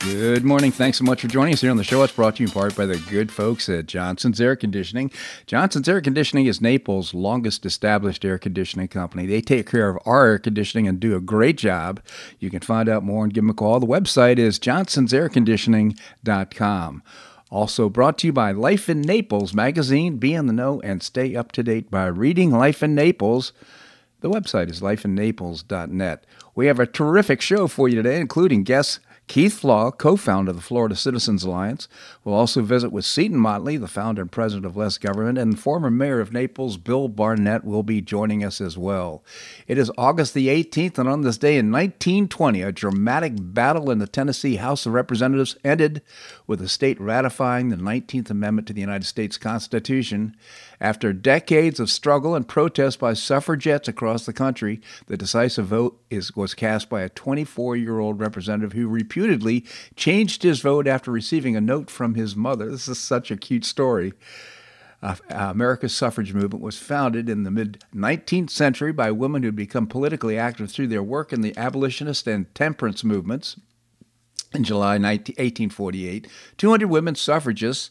Good morning. Thanks so much for joining us here on the show. It's brought to you in part by the good folks at Johnson's Air Conditioning. Johnson's Air Conditioning is Naples' longest established air conditioning company. They take care of our air conditioning and do a great job. You can find out more and give them a call. The website is johnsonsairconditioning.com. Also brought to you by Life in Naples magazine. Be in the know and stay up to date by reading Life in Naples. The website is lifeinnaples.net. We have a terrific show for you today, including guests Keith Flaugh, co founder of the Florida Citizens Alliance, will also visit with Seton Motley, the founder and president of Less Government, and former mayor of Naples, Bill Barnett, will be joining us as well. It is August the 18th, and on this day in 1920, a dramatic battle in the Tennessee House of Representatives ended with the state ratifying the 19th Amendment to the United States Constitution. After decades of struggle and protest by suffragettes across the country, the decisive vote is, was cast by a 24 year old representative who reputedly changed his vote after receiving a note from his mother. This is such a cute story. Uh, America's suffrage movement was founded in the mid 19th century by women who had become politically active through their work in the abolitionist and temperance movements. In July 19, 1848, 200 women suffragists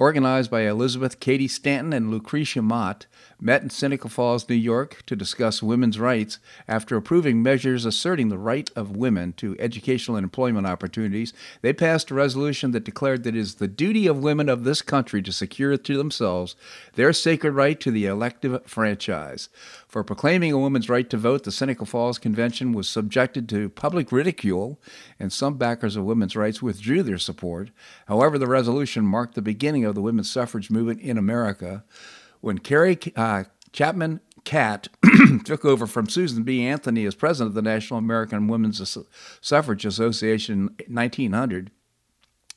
organized by Elizabeth Cady Stanton and Lucretia Mott, met in Seneca Falls, New York, to discuss women's rights after approving measures asserting the right of women to educational and employment opportunities. They passed a resolution that declared that it is the duty of women of this country to secure to themselves their sacred right to the elective franchise. For proclaiming a woman's right to vote, the Seneca Falls Convention was subjected to public ridicule, and some backers of women's rights withdrew their support. However, the resolution marked the beginning of the women's suffrage movement in America. When Carrie uh, Chapman Catt took over from Susan B. Anthony as president of the National American Women's Suffrage Association in 1900,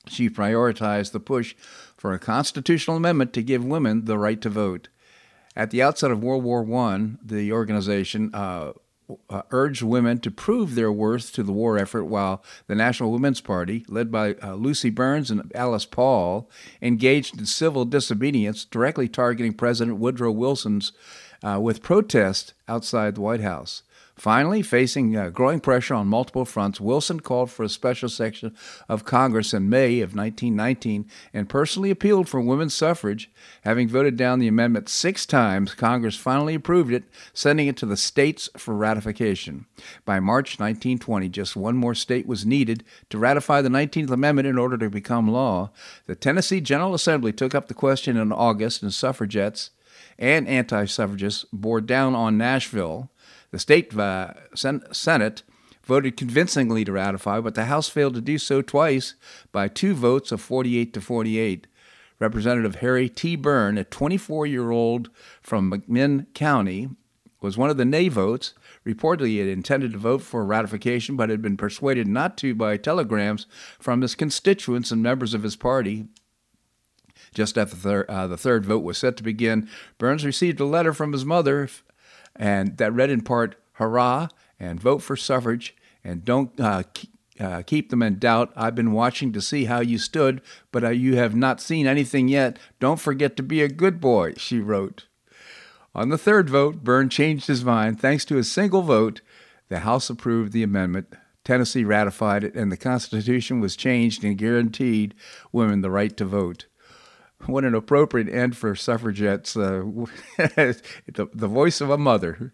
she prioritized the push for a constitutional amendment to give women the right to vote. At the outset of World War I, the organization uh, uh, urged women to prove their worth to the war effort, while the National Women's Party, led by uh, Lucy Burns and Alice Paul, engaged in civil disobedience, directly targeting President Woodrow Wilson's uh, with protest outside the White House. Finally, facing uh, growing pressure on multiple fronts, Wilson called for a special section of Congress in May of 1919 and personally appealed for women's suffrage. Having voted down the amendment six times, Congress finally approved it, sending it to the states for ratification. By March 1920, just one more state was needed to ratify the 19th Amendment in order to become law. The Tennessee General Assembly took up the question in August, and suffragettes and anti suffragists bore down on Nashville. The state uh, sen- Senate voted convincingly to ratify, but the House failed to do so twice by two votes of 48 to 48. Representative Harry T. Burn, a 24 year old from McMinn County, was one of the nay votes. Reportedly, he had intended to vote for ratification, but had been persuaded not to by telegrams from his constituents and members of his party. Just after the, thir- uh, the third vote was set to begin, Burns received a letter from his mother and that read in part, hurrah, and vote for suffrage, and don't uh, uh, keep them in doubt. I've been watching to see how you stood, but uh, you have not seen anything yet. Don't forget to be a good boy, she wrote. On the third vote, Burn changed his mind. Thanks to a single vote, the House approved the amendment. Tennessee ratified it, and the Constitution was changed and guaranteed women the right to vote what an appropriate end for suffragettes. Uh, the, the voice of a mother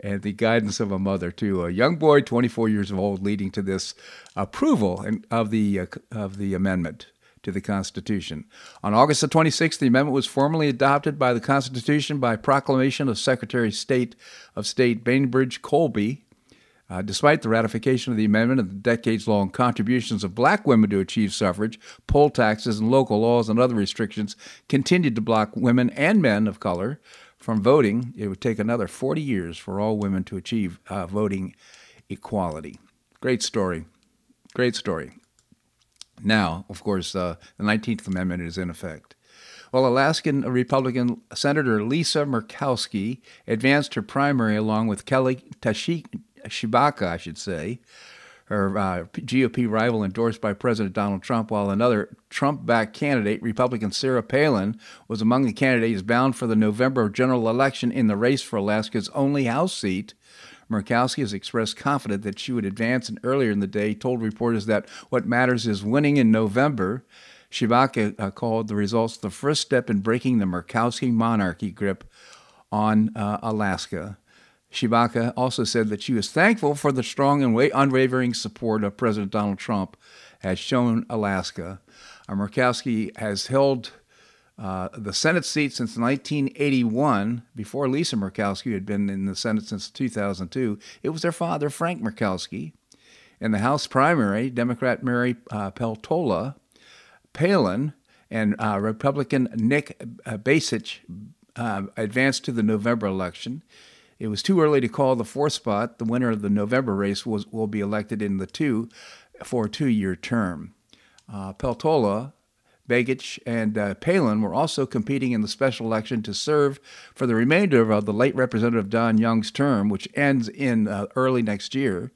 and the guidance of a mother to a young boy, 24 years of old, leading to this approval of the uh, of the amendment to the Constitution. On August the 26th, the amendment was formally adopted by the Constitution by proclamation of Secretary of State of State Bainbridge Colby uh, despite the ratification of the amendment and the decades long contributions of black women to achieve suffrage, poll taxes and local laws and other restrictions continued to block women and men of color from voting. It would take another 40 years for all women to achieve uh, voting equality. Great story. Great story. Now, of course, uh, the 19th Amendment is in effect. Well, Alaskan Republican Senator Lisa Murkowski advanced her primary along with Kelly Tashik. Tshibaka, I should say. her uh, GOP rival endorsed by President Donald Trump, while another Trump backed candidate, Republican Sarah Palin, was among the candidates bound for the November general election in the race for Alaska's only House seat. Murkowski has expressed confidence that she would advance and earlier in the day told reporters that what matters is winning in November. Tshibaka uh, called the results the first step in breaking the Murkowski monarchy grip on uh, Alaska. Tshibaka also said that she was thankful for the strong and unwavering support of President Donald Trump has shown Alaska. Uh, Murkowski has held uh, the Senate seat since 1981. Before Lisa Murkowski had been in the Senate since 2002, it was their father, Frank Murkowski. In the House primary, Democrat Mary uh, Peltola, Palin, and uh, Republican Nick uh, Begich uh, advanced to the November election. It was too early to call the fourth spot. The winner of the November race was, will be elected in the two for a two-year term. Uh, Peltola Begich and uh, Palin were also competing in the special election to serve for the remainder of the late Representative Don Young's term, which ends in uh, early next year.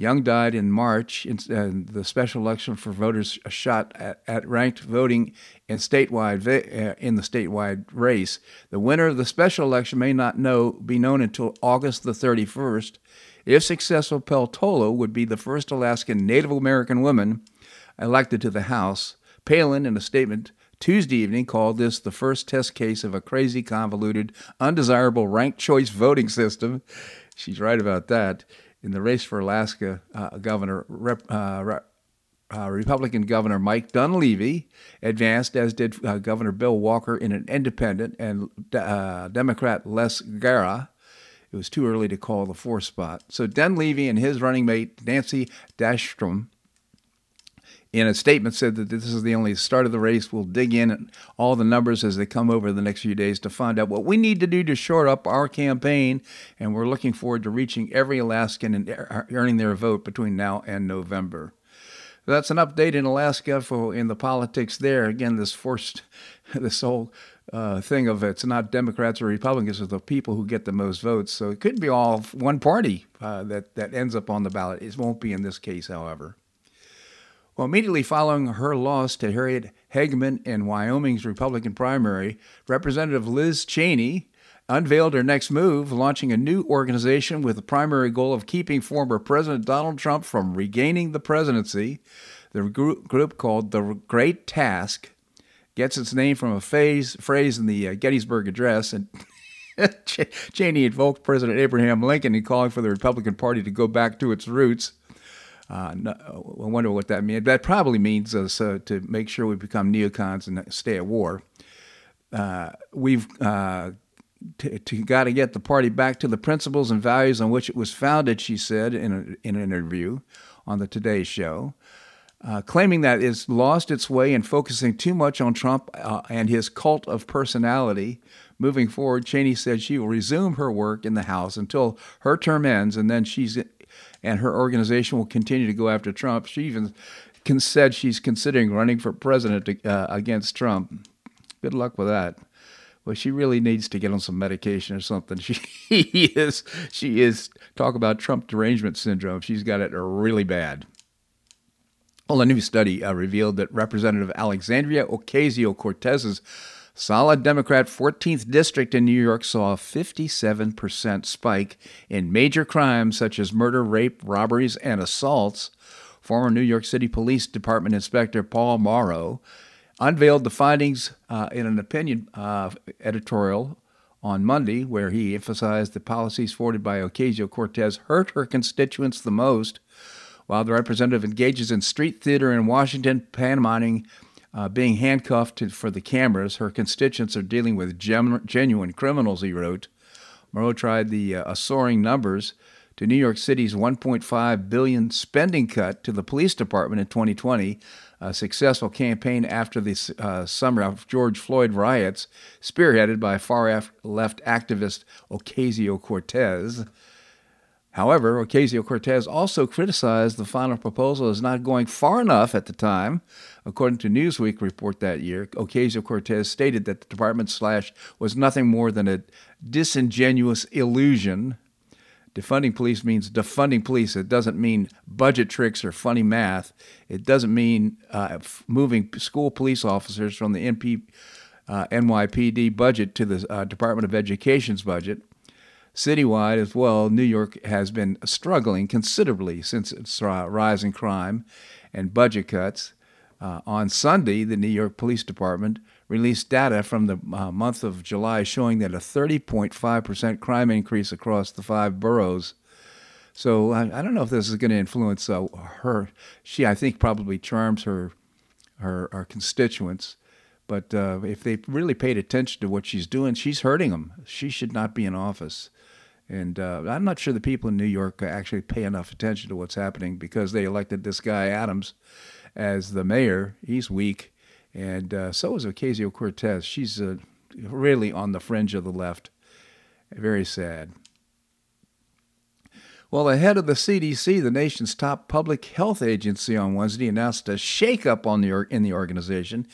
Young died in March in uh, the special election for voters shot at, at ranked voting in statewide uh, in the statewide race. The winner of the special election may not know be known until August the 31st. If successful, Peltola would be the first Alaskan Native American woman elected to the House. Palin, in a statement Tuesday evening, called this the first test case of a crazy, convoluted, undesirable ranked choice voting system. She's right about that. In the race for Alaska uh, governor, Rep, uh, uh, Republican Governor Mike Dunleavy advanced, as did uh, Governor Bill Walker in an independent, and uh, Democrat Les Gara. It was too early to call the fourth spot. So Dunleavy and his running mate Nancy Dahlstrom in a statement said that this is the only start of the race. We'll dig in all the numbers as they come over the next few days to find out what we need to do to shore up our campaign. And we're looking forward to reaching every Alaskan and earning their vote between now and November. That's an update in Alaska for in the politics there. Again, this forced, this whole uh, thing of it's not Democrats or Republicans, it's the people who get the most votes. So it could be all one party uh, that that ends up on the ballot. It won't be in this case, however. Well, immediately following her loss to Harriet Hageman in Wyoming's Republican primary, Representative Liz Cheney unveiled her next move, launching a new organization with the primary goal of keeping former President Donald Trump from regaining the presidency. The group called The Great Task gets its name from a phrase, phrase in the uh, Gettysburg Address, and Cheney invoked President Abraham Lincoln in calling for the Republican Party to go back to its roots. Uh, no, I wonder what that means. That probably means us uh, to make sure we become neocons and stay at war. Uh, we've uh, to, to got to get the party back to the principles and values on which it was founded, she said in, a, in an interview on the Today Show. Uh, claiming that it's lost its way and focusing too much on Trump uh, and his cult of personality. Moving forward, Cheney said she will resume her work in the House until her term ends, and then she's and her organization will continue to go after Trump. She even said she's considering running for president uh, against Trump. Good luck with that. Well, she really needs to get on some medication or something. She is, she is. Talk about Trump derangement syndrome. She's got it really bad. Well, a new study uh, revealed that Representative Alexandria Ocasio Cortez's Solid Democrat 14th District in New York saw a 57% spike in major crimes such as murder, rape, robberies, and assaults. Former New York City Police Department Inspector Paul Mauro unveiled the findings uh, in an opinion uh, editorial on Monday, where he emphasized the policies forwarded by Ocasio Cortez hurt her constituents the most. While the representative engages in street theater in Washington, pantomiming uh, being handcuffed to, for the cameras. Her constituents are dealing with gem- genuine criminals, he wrote. Mauro tried the uh, soaring numbers to New York City's 1.5 billion spending cut to the police department in 2020, a successful campaign after the uh, summer of George Floyd riots, spearheaded by far left activist Ocasio Cortez. However, Ocasio Cortez also criticized the final proposal as not going far enough at the time. According to Newsweek report that year, Ocasio Cortez stated that the department slash was nothing more than a disingenuous illusion. Defunding police means defunding police. It doesn't mean budget tricks or funny math. It doesn't mean uh, moving school police officers from the NP, uh, NYPD budget to the uh, Department of Education's budget. Citywide as well, New York has been struggling considerably since its rise in crime and budget cuts. Uh, on Sunday, the New York Police Department released data from the uh, month of July showing that a 30.5% crime increase across the five boroughs. So I, I don't know if this is going to influence uh, her. She, I think, probably charms her her, her constituents. But uh, if they really paid attention to what she's doing, she's hurting them. She should not be in office. And uh, I'm not sure the people in New York actually pay enough attention to what's happening because they elected this guy Adams as the mayor. He's weak, and uh, so is Ocasio Cortez. She's uh, really on the fringe of the left. Very sad. Well, the head of the CDC, the nation's top public health agency, on Wednesday announced a shakeup on the in the organization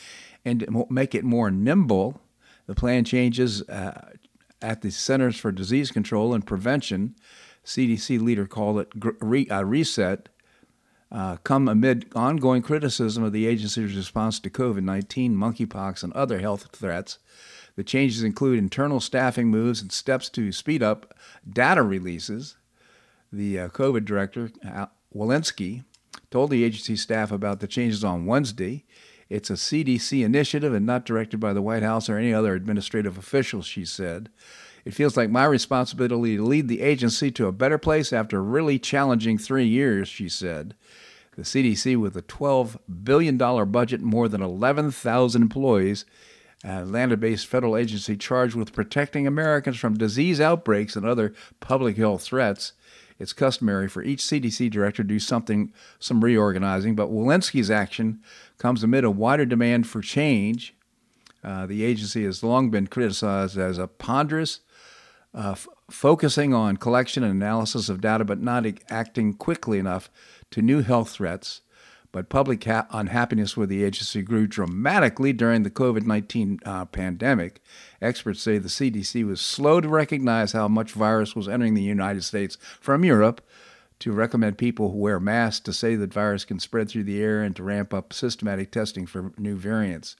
and make it more nimble. The plan changes uh, at the Centers for Disease Control and Prevention, CDC leader called it re- a reset, uh, come amid ongoing criticism of the agency's response to COVID 19, monkeypox, and other health threats. The changes include internal staffing moves and steps to speed up data releases. The uh, COVID director, Walensky, told the agency staff about the changes on Wednesday. It's a CDC initiative and not directed by the White House or any other administrative official, she said. It feels like my responsibility to lead the agency to a better place after a really challenging three years, she said. The CDC, with a $12 billion budget and more than 11,000 employees, a Atlanta based federal agency charged with protecting Americans from disease outbreaks and other public health threats, it's customary for each CDC director to do something, some reorganizing, but Walensky's action comes amid a wider demand for change. Uh, the agency has long been criticized as a ponderous, uh, f- focusing on collection and analysis of data, but not acting quickly enough to new health threats. But public ha- unhappiness with the agency grew dramatically during the COVID 19 uh, pandemic. Experts say the CDC was slow to recognize how much virus was entering the United States from Europe, to recommend people who wear masks, to say that virus can spread through the air, and to ramp up systematic testing for new variants.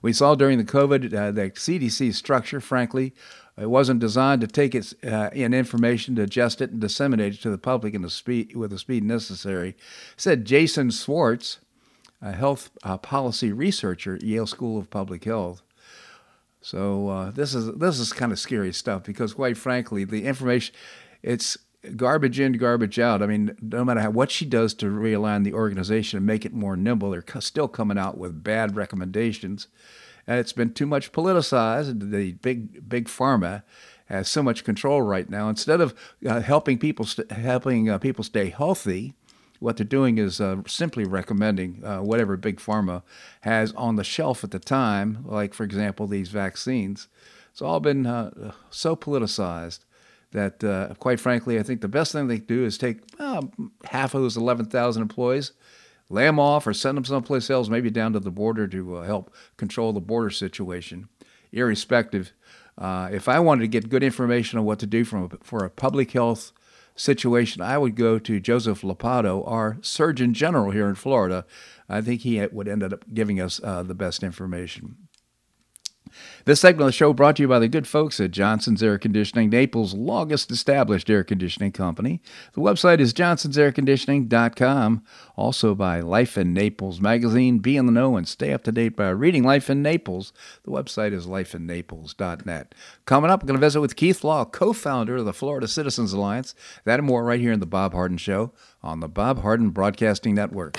We saw during the COVID uh, the CDC structure, frankly, it wasn't designed to take its uh, in information, digest it, and disseminate it to the public in the speed with the speed necessary, said Jason Schwartz, a health uh, policy researcher at Yale School of Public Health. So uh, this is this is kind of scary stuff because, quite frankly, the information it's garbage in, garbage out. I mean, no matter how, what she does to realign the organization and make it more nimble, they're still coming out with bad recommendations. And it's been too much politicized. The big big pharma has so much control right now. Instead of uh, helping people st- helping uh, people stay healthy, what they're doing is uh, simply recommending uh, whatever big pharma has on the shelf at the time. Like for example, these vaccines. It's all been uh, so politicized that, uh, quite frankly, I think the best thing they can do is take half of those 11,000 employees lay them off or send them someplace else, maybe down to the border to uh, help control the border situation. Irrespective, uh, if I wanted to get good information on what to do from a, for a public health situation, I would go to Joseph Ladapo, our Surgeon General here in Florida. I think he would end up giving us uh, the best information. This segment of the show brought to you by the good folks at Johnson's Air Conditioning, Naples' longest established air conditioning company. The website is johnsonsairconditioning.com. Also by Life in Naples magazine. Be in the know and stay up to date by reading Life in Naples. The website is lifeinnaples.net. Coming up, we're going to visit with Keith Flaugh, co-founder of the Florida Citizens Alliance. That and more right here in the Bob Harden Show on the Bob Harden Broadcasting Network.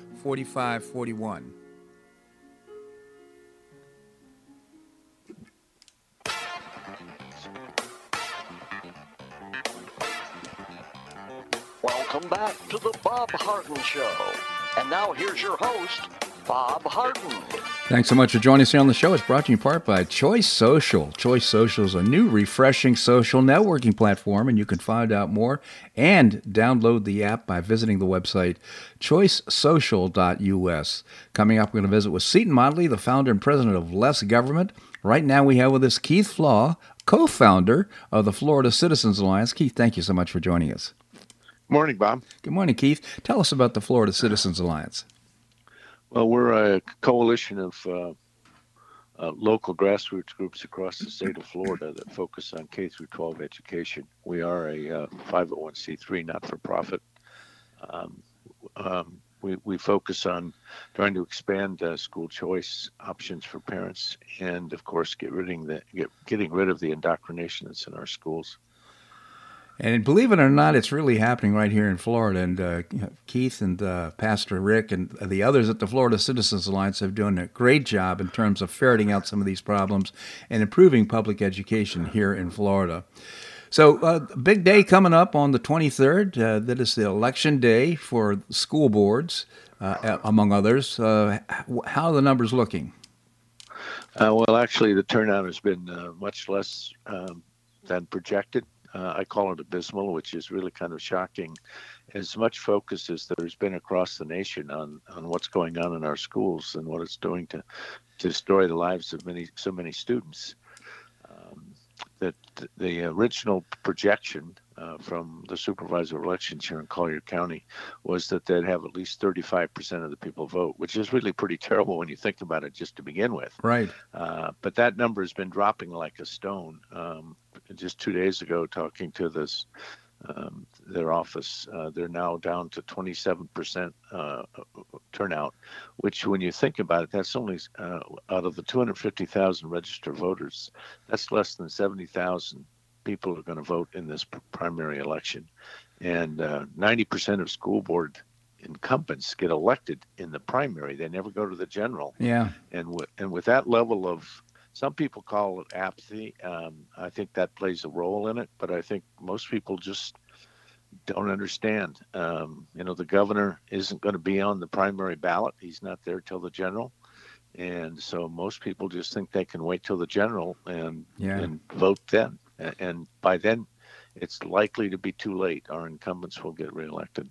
4541. Welcome back to the Bob Harden Show. And now here's your host, Bob Harden. Thanks so much for joining us here on the show. It's brought to you in part by Choice Social. Choice Social is a new, refreshing social networking platform, and you can find out more and download the app by visiting the website choicesocial.us. Coming up, we're going to visit with Seton Motley, the founder and president of Less Government. Right now, we have with us Keith Flaugh, co founder of the Florida Citizens Alliance. Keith, thank you so much for joining us. Morning, Bob. Good morning, Keith. Tell us about the Florida Citizens Alliance. Well, we're a coalition of uh, uh, local grassroots groups across the state of Florida that focus on K through 12 education. We are a uh, 501c3 not-for-profit. Um, um, we, we focus on trying to expand uh, school choice options for parents, and of course, get the get, getting rid of the indoctrination that's in our schools. And believe it or not, it's really happening right here in Florida. And uh, Keith and uh, Pastor Rick and the others at the Florida Citizens Alliance have done a great job in terms of ferreting out some of these problems and improving public education here in Florida. So, uh, big day coming up on the 23rd. Uh, that is the election day for school boards, uh, among others. Uh, how are the numbers looking? well, actually, the turnout has been much less um, than projected. Uh, I call it abysmal, which is really kind of shocking. As much focus as there's been across the nation on, on what's going on in our schools and what it's doing to, to destroy the lives of many so many students, um, that the original projection uh, from the supervisor of elections here in Collier County was that they'd have at least 35% of the people vote, which is really pretty terrible when you think about it just to begin with. Right. Uh, but that number has been dropping like a stone. Um, just two days ago, talking to this um, their office, uh, they're now down to 27% uh, turnout, which, when you think about it, that's only uh, out of the 250,000 registered voters, that's less than 70,000 people are going to vote in this primary election. And 90% uh, of school board incumbents get elected in the primary. They never go to the general. Yeah. And, w- and with that level of some people call it apathy. Um, I think that plays a role in it, but I think most people just don't understand. Um, you know, the governor isn't going to be on the primary ballot. He's not there till the general. And so most people just think they can wait till the general and yeah. and vote then. And by then, it's likely to be too late. Our incumbents will get reelected.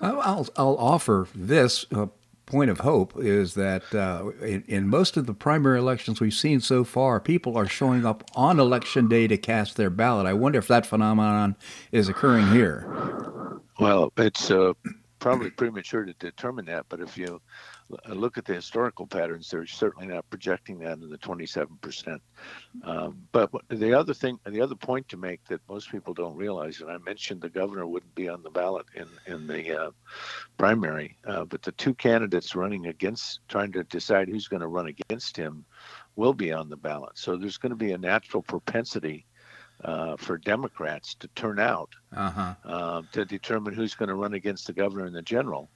I'll, I'll offer this uh, point of hope is that uh, in, in, most of the primary elections we've seen so far, people are showing up on election day to cast their ballot. I wonder if that phenomenon is occurring here. Well, it's uh, probably premature to determine that, but if you look at the historical patterns, they're certainly not projecting that in the 27%. Um, but the other thing, the other point to make that most people don't realize, and I mentioned the governor wouldn't be on the ballot in in the uh, primary, uh, but the two candidates running against, trying to decide who's going to run against him, will be on the ballot. So there's going to be a natural propensity. Uh, for Democrats to turn out uh-huh. uh, to determine who's going to run against the governor and the general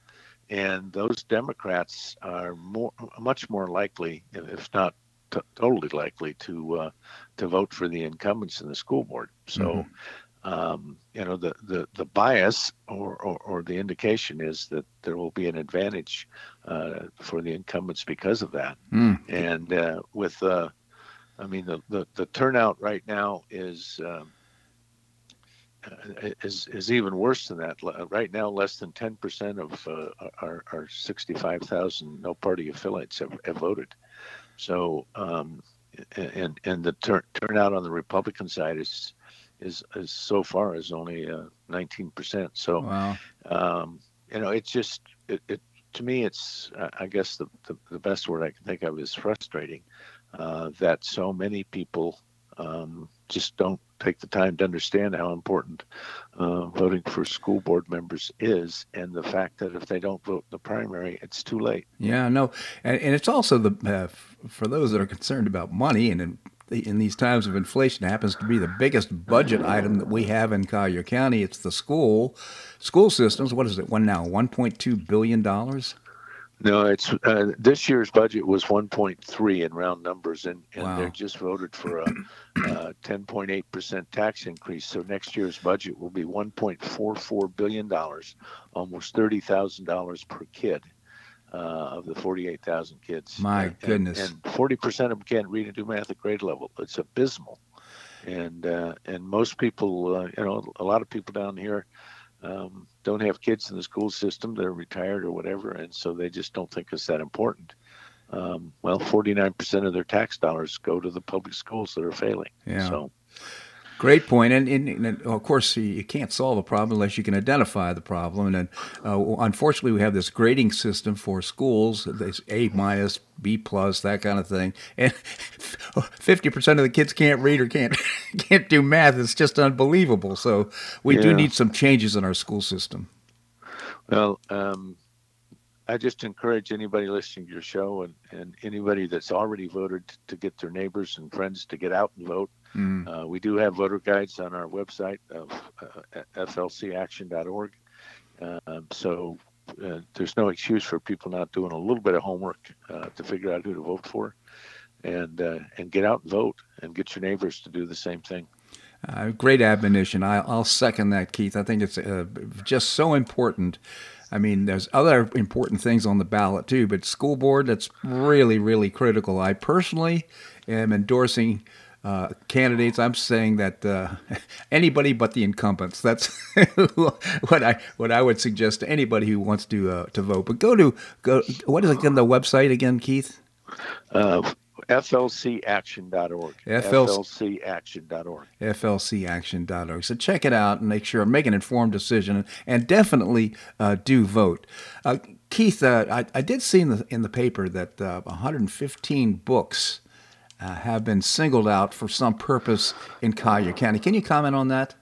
and those Democrats are more, much more likely, if not t- totally likely, to uh, to vote for the incumbents in the school board. So, mm-hmm. um, you know, the, the, the bias or, or, or, the indication is that there will be an advantage uh, for the incumbents because of that. Mm. And uh, with, uh, I mean, the, the, the turnout right now is. Um, is is even worse than that. Right now, less than 10% of uh, our, our 65,000 no party affiliates have, have voted. So, um, and and the tur- turnout on the Republican side is is, is so far is only uh, 19%. So, wow. um, you know, it's just it, it to me, it's I guess the, the, the best word I can think of is frustrating uh, that so many people um, just don't take the time to understand how important uh, voting for school board members is, and the fact that if they don't vote in the primary, it's too late. Yeah, no, and, and it's also the uh, for those that are concerned about money and in, in these times of inflation, happens to be the biggest budget item that we have in Collier County. It's the school school systems. What is it? One now, one point two billion dollars. No, it's uh, this year's budget was 1.3 in round numbers, and, and wow. they just voted for a, a 10.8 percent tax increase. So next year's budget will be 1.44 billion dollars, almost thirty thousand dollars per kid. Uh, of the 48,000 kids. My and, goodness. And 40% of them can't read and do math at grade level. It's abysmal. And uh, and most people, uh, you know, a lot of people down here um, don't have kids in the school system. They're retired or whatever, and so they just don't think it's that important. Um, well, 49% of their tax dollars go to the public schools that are failing. Yeah. So Great point. And, and, and, of course, you can't solve a problem unless you can identify the problem. And uh, unfortunately, we have this grading system for schools, this A minus, B plus, that kind of thing. And 50% of the kids can't read or can't can't do math. It's just unbelievable. So we yeah. do need some changes in our school system. Well, um, I just encourage anybody listening to your show and, and anybody that's already voted to get their neighbors and friends to get out and vote. Mm. Uh, we do have voter guides on our website of uh, flcaction.org. Uh, so uh, there's no excuse for people not doing a little bit of homework uh, to figure out who to vote for, and uh, and get out and vote and get your neighbors to do the same thing. great admonition. I, will second that, Keith. I think it's just so important I mean, there's other important things on the ballot too, but school board, that's really, really critical. I personally am endorsing uh, candidates. I'm saying that uh, anybody but the incumbents. That's what I what I would suggest to anybody who wants to uh, to vote. But go to go. What is again the website again, Keith? Uh, flcaction.org. flcaction.org. flcaction.org. So check it out and make sure, make an informed decision, and definitely uh, do vote. Uh, Keith, uh, I, I, did see in the, in the paper that 115 uh, books uh, have been singled out for some purpose in Collier County. Can you comment on that?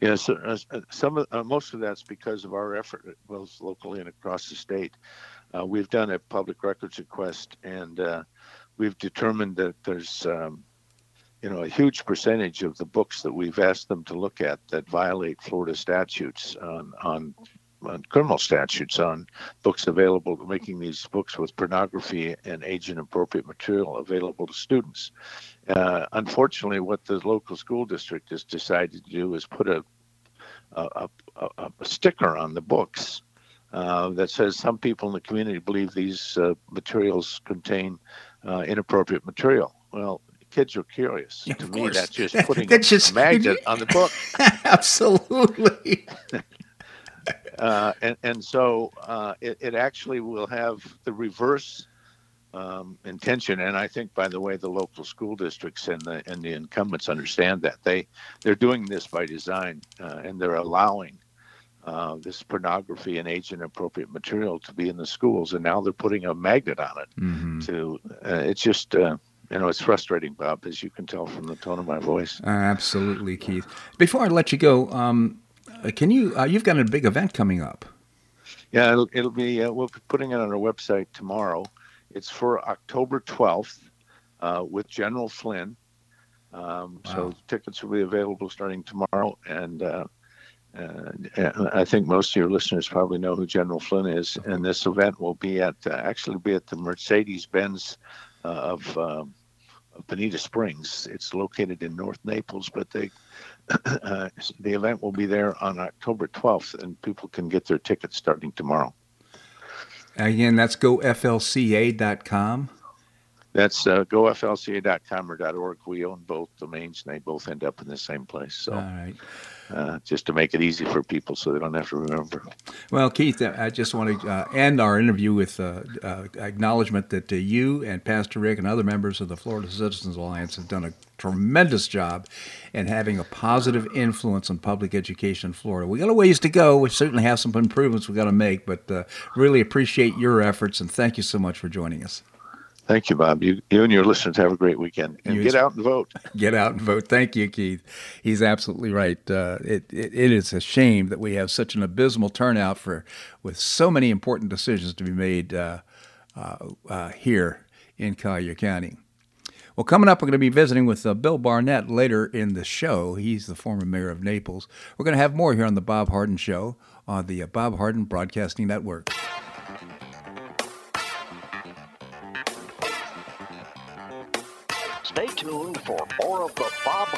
Yes, uh, some of, most of that's because of our effort, both locally and across the state. we've done a public records request, and we've determined that there's um, you know a huge percentage of the books that we've asked them to look at that violate Florida statutes on, on on criminal statutes on books available, making these books with pornography and age inappropriate material available to students. Uh, unfortunately, what the local school district has decided to do is put a a, a, a sticker on the books uh, that says some people in the community believe these uh, materials contain uh, inappropriate material. Well, kids are curious. Yeah, to me, that's just putting that's just, a magnet on the book. Absolutely. uh, and, and so uh, it, it, actually will have the reverse um, intention. And I think, by the way, the local school districts and the and the incumbents understand that they they're doing this by design, uh, and they're allowing uh, this pornography and age inappropriate material to be in the schools, and now they're putting a magnet on it. Mm-hmm. To uh, it's just uh, you know it's frustrating, Bob, as you can tell from the tone of my voice. absolutely, Keith. Before I let you go, um, uh, can you? Uh, you've got a big event coming up. Yeah, it'll, it'll be. Uh, we'll be putting it on our website tomorrow. It's for October 12th uh, with General Flynn. Um, wow. So tickets will be available starting tomorrow, and uh, I think most of your listeners probably know who General Flynn is. And this event will be at uh, actually be at the Mercedes-Benz uh, of, um, of Bonita Springs. It's located in North Naples, but they uh, the event will be there on October 12th, and people can get their tickets starting tomorrow. Again, that's goflca.com. That's uh, goflca.com or .org. We own both domains, and they both end up in the same place. So, all right. Uh, just to make it easy for people so they don't have to remember. Well, Keith, I just want to uh, end our interview with uh, uh acknowledgement that uh, you and Pastor Rick and other members of the Florida Citizens Alliance have done a tremendous job in having a positive influence on public education in Florida. We got a ways to go. We certainly have some improvements we got to make, but uh, really appreciate your efforts and thank you so much for joining us. Thank you, Bob. You, you and your listeners have a great weekend and you get out and vote. Get out and vote. Thank you, Keith. He's absolutely right. Uh, it, it, it is a shame that we have such an abysmal turnout for with so many important decisions to be made uh, uh, uh here in Collier County. Well, coming up, we're going to be visiting with uh, Bill Barnett later in the show. He's the former mayor of Naples. We're going to have more here on the Bob Harden Show on the uh, Bob Harden Broadcasting Network.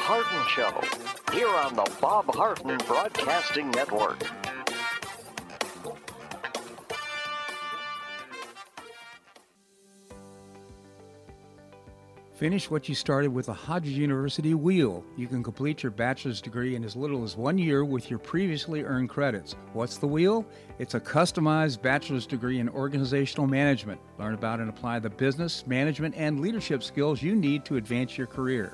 Harden Show here on the Bob Harden Broadcasting Network. Finish what you started with a Hodges University wheel. You can complete your bachelor's degree in as little as one year with your previously earned credits. What's the wheel? It's a customized bachelor's degree in organizational management. Learn about and apply the business, management, and leadership skills you need to advance your career.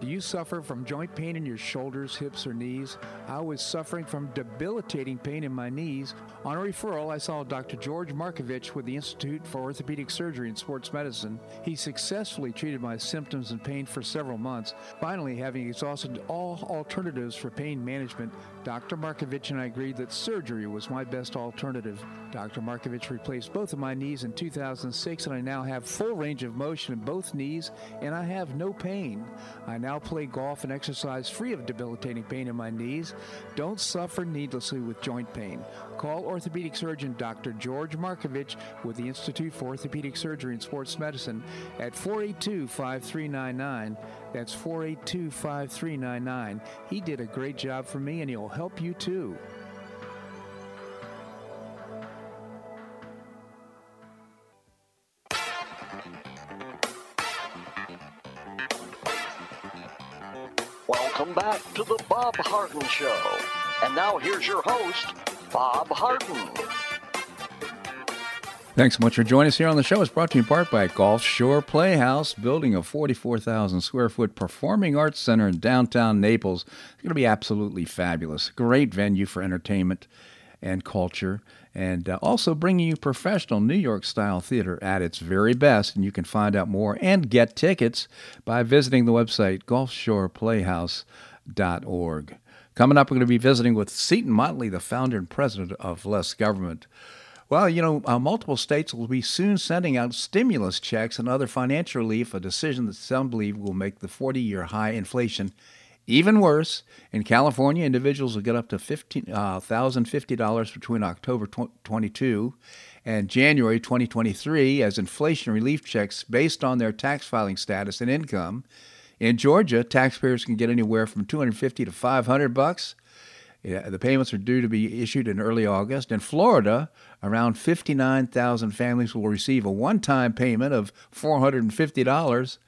Do you suffer from joint pain in your shoulders, hips, or knees? I was suffering from debilitating pain in my knees. On a referral, I saw Dr. George Markovich with the Institute for Orthopedic Surgery and Sports Medicine. He successfully treated my symptoms and pain for several months. Finally, having exhausted all alternatives for pain management, Dr. Markovich and I agreed that surgery was my best alternative. Dr. Markovich replaced both of my knees in 2006, and I now have full range of motion in both knees, and I have no pain. I now play golf and exercise free of debilitating pain in my knees. Don't suffer needlessly with joint pain. Call orthopedic surgeon Dr. George Markovich with the Institute for Orthopedic Surgery and Sports Medicine at 482 5399. That's 482 5399. He did a great job for me, and he'll help you too. Welcome back to the Bob Harden Show. And now here's your host, Bob Harden. Thanks so much for joining us here on the show. It's brought to you in part by Gulf Shore Playhouse, building a 44,000 square foot performing arts center in downtown Naples. It's going to be absolutely fabulous. Great venue for entertainment and culture, and uh, also bringing you professional New York style theater at its very best. And you can find out more and get tickets by visiting the website gulfshoreplayhouse.org. Coming up, we're going to be visiting with Seton Motley, the founder and president of Less Government. Well, you know, uh, multiple states will be soon sending out stimulus checks and other financial relief, a decision that some believe will make the 40 year high inflation Even worse, in California, individuals will get up to $1,050 uh, between October 22 and January 2023 as inflation relief checks based on their tax filing status and income. In Georgia, taxpayers can get anywhere from 250 to 500 bucks. The payments are due to be issued in early August. In Florida, around 59,000 families will receive a one-time payment of $450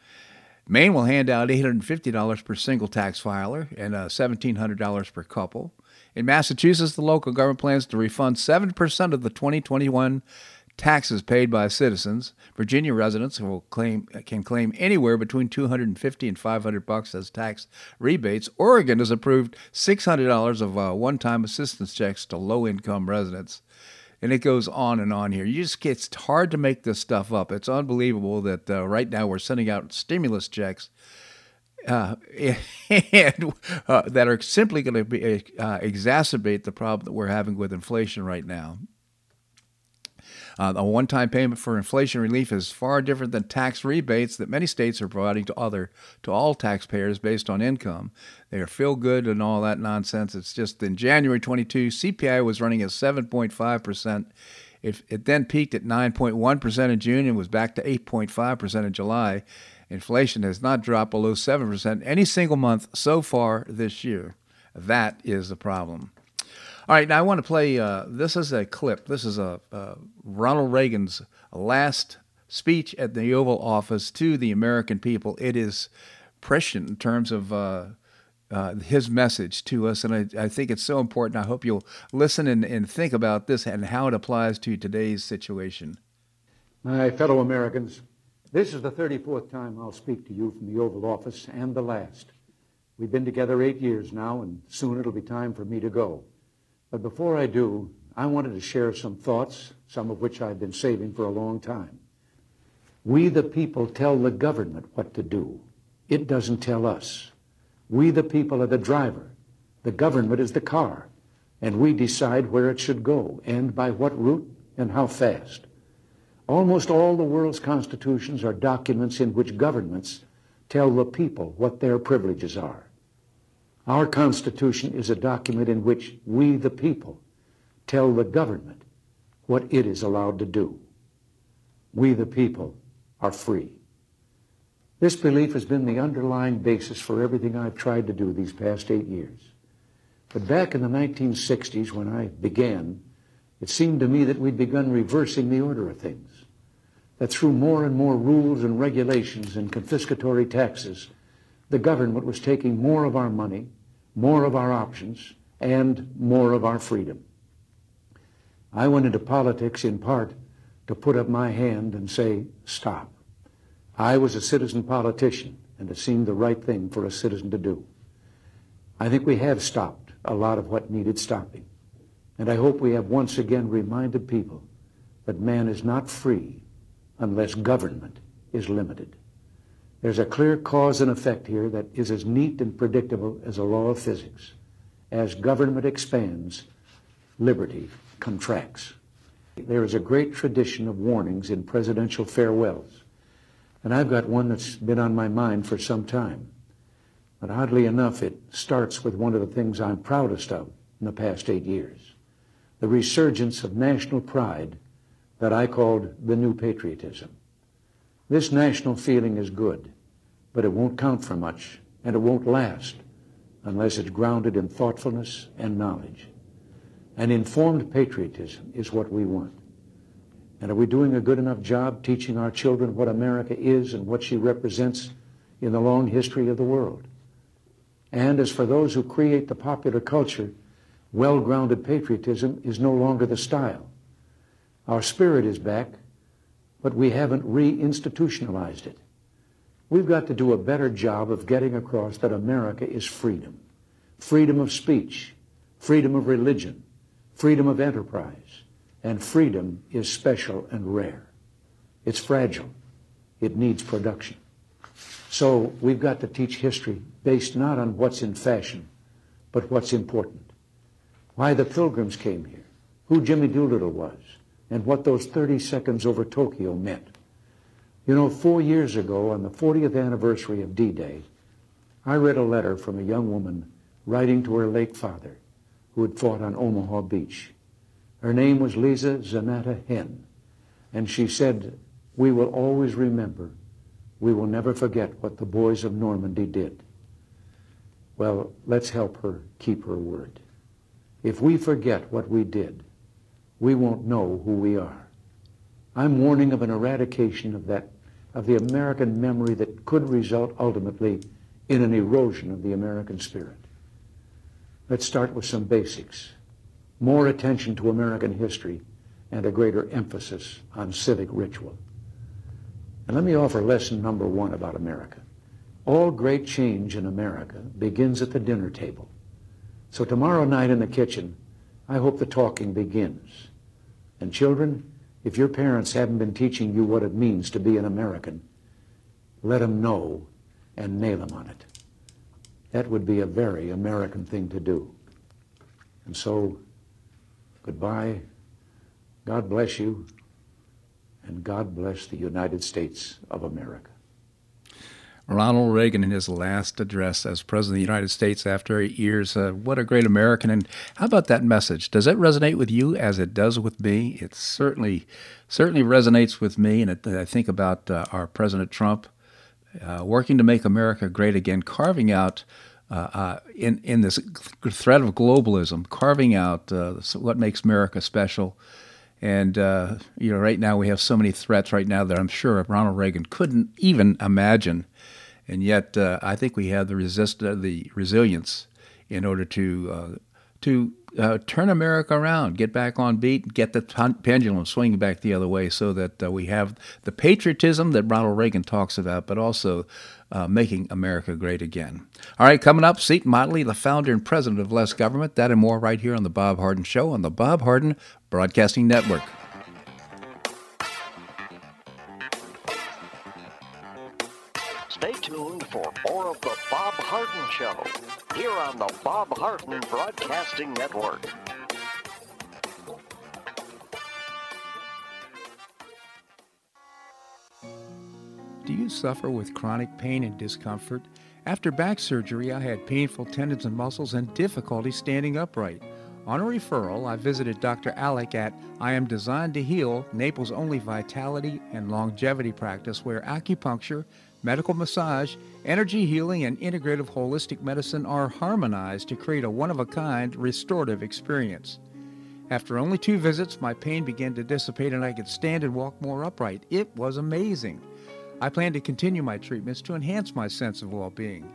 Maine will hand out $850 per single tax filer and uh, $1,700 per couple. In Massachusetts, the local government plans to refund 7% of the 2021 taxes paid by citizens. Virginia residents will claim can claim anywhere between 250 and 500 bucks as tax rebates. Oregon has approved $600 of uh, one-time assistance checks to low-income residents and it goes on and on here. You just it's hard to make this stuff up. It's unbelievable that uh, right now we're sending out stimulus checks. Uh, and uh, that are simply going to uh, exacerbate the problem that we're having with inflation right now. Uh, a one-time payment for inflation relief is far different than tax rebates that many states are providing to other to all taxpayers based on income. They are feel good and all that nonsense. It's just in January 22, CPI was running at 7.5 percent. It, then peaked at 9.1 percent in June and was back to 8.5 percent in July. Inflation has not dropped below 7 percent any single month so far this year. That is the problem. All right, now I want to play. Uh, this is a clip. This is a uh, Ronald Reagan's last speech at the Oval Office to the American people. It is prescient in terms of uh, uh, his message to us, and I, I, think it's so important. I hope you'll listen and, and think about this and how it applies to today's situation. My fellow Americans, this is the 34th time I'll speak to you from the Oval Office and the last. We've been together eight years now, and soon it'll be time for me to go. But before I do, I wanted to share some thoughts, some of which I've been saving for a long time. We, the people, tell the government what to do. It doesn't tell us. We, the people, are the driver. The government is the car. And we decide where it should go and by what route and how fast. Almost all the world's constitutions are documents in which governments tell the people what their privileges are. Our Constitution is a document in which we, the people, tell the government what it is allowed to do. We, the people, are free. This belief has been the underlying basis for everything I've tried to do these past eight years. But back in the 1960s, when I began, it seemed to me that we'd begun reversing the order of things. That through more and more rules and regulations and confiscatory taxes, the government was taking more of our money, more of our options, and more of our freedom. I went into politics in part to put up my hand and say, stop. I was a citizen politician, and it seemed the right thing for a citizen to do. I think we have stopped a lot of what needed stopping. And I hope we have once again reminded people that man is not free unless government is limited. There's a clear cause and effect here that is as neat and predictable as a law of physics. As government expands, liberty contracts. There is a great tradition of warnings in presidential farewells. And I've got one that's been on my mind for some time. But oddly enough, it starts with one of the things I'm proudest of in the past eight years the resurgence of national pride that I called the new patriotism. This national feeling is good, but it won't count for much, and it won't last unless it's grounded in thoughtfulness and knowledge. An informed patriotism is what we want. And are we doing a good enough job teaching our children what America is and what she represents in the long history of the world? And as for those who create the popular culture, well-grounded patriotism is no longer the style. Our spirit is back, but we haven't reinstitutionalized it. We've got to do a better job of getting across that America is freedom. Freedom of speech, freedom of religion, freedom of enterprise, and freedom is special and rare. It's fragile. It needs production. So we've got to teach history based not on what's in fashion, but what's important. Why the pilgrims came here, who Jimmy Doolittle was, and what those 30 seconds over Tokyo meant. You know, four years ago, on the 40th anniversary of D-Day, I read a letter from a young woman writing to her late father who had fought on Omaha Beach. Her name was Lisa Zanatta Henn, and she said, We will always remember. We will never forget what the boys of Normandy did. Well, let's help her keep her word. If we forget what we did, we won't know who we are. I'm warning of an eradication of that, of the American memory that could result ultimately in an erosion of the American spirit. Let's start with some basics. More attention to American history and a greater emphasis on civic ritual. And let me offer lesson number one about America. All great change in America begins at the dinner table. So tomorrow night in the kitchen, I hope the talking begins. And children, if your parents haven't been teaching you what it means to be an American, let them know and nail them on it. That would be a very American thing to do. And so, goodbye. God bless you. And God bless the United States of America. Ronald Reagan in his last address as President of the United States after eight years. Uh, what a great American. And how about that message? Does it resonate with you as it does with me? It certainly certainly resonates with me. And it, I think about uh, our President Trump uh, working to make America great again, carving out. Uh, uh, in in this threat of globalism, carving out uh, what makes America special, and you know, right now we have so many threats right now that I'm sure Ronald Reagan couldn't even imagine and yet uh, I think we have the resist uh, the resilience in order to uh, to uh, turn America around, get back on beat, get the pendulum swinging back the other way, so that uh, we have the patriotism that Ronald Reagan talks about, but also uh, making America great again. All right, coming up, Seton Motley, the founder and president of Less Government. That and more right here on the Bob Harden Show on the Bob Harden Broadcasting Network. Stay tuned for more of the Bob Harden Show here on the Bob Harden Broadcasting Network. Do you suffer with chronic pain and discomfort? After back surgery, I had painful tendons and muscles and difficulty standing upright. On a referral, I visited Dr. Alec at I Am Designed to Heal, Naples' only vitality and longevity practice where acupuncture, medical massage, energy healing, and integrative holistic medicine are harmonized to create a one of a kind restorative experience. After only two visits, my pain began to dissipate and I could stand and walk more upright. It was amazing. I plan to continue my treatments to enhance my sense of well being.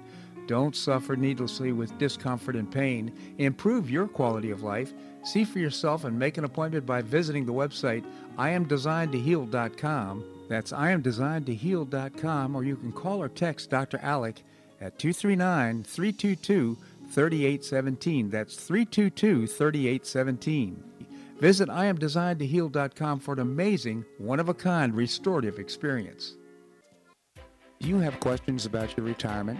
Don't suffer needlessly with discomfort and pain. Improve your quality of life. See for yourself and make an appointment by visiting the website iamdesignedtoheal.com that's iamdesignedtoheal.com, or you can call or text Dr. Alec at 239 322 3817. That's 322 3817. Visit iamdesignedtoheal.com for an amazing, one of a kind restorative experience. Do you have questions about your retirement?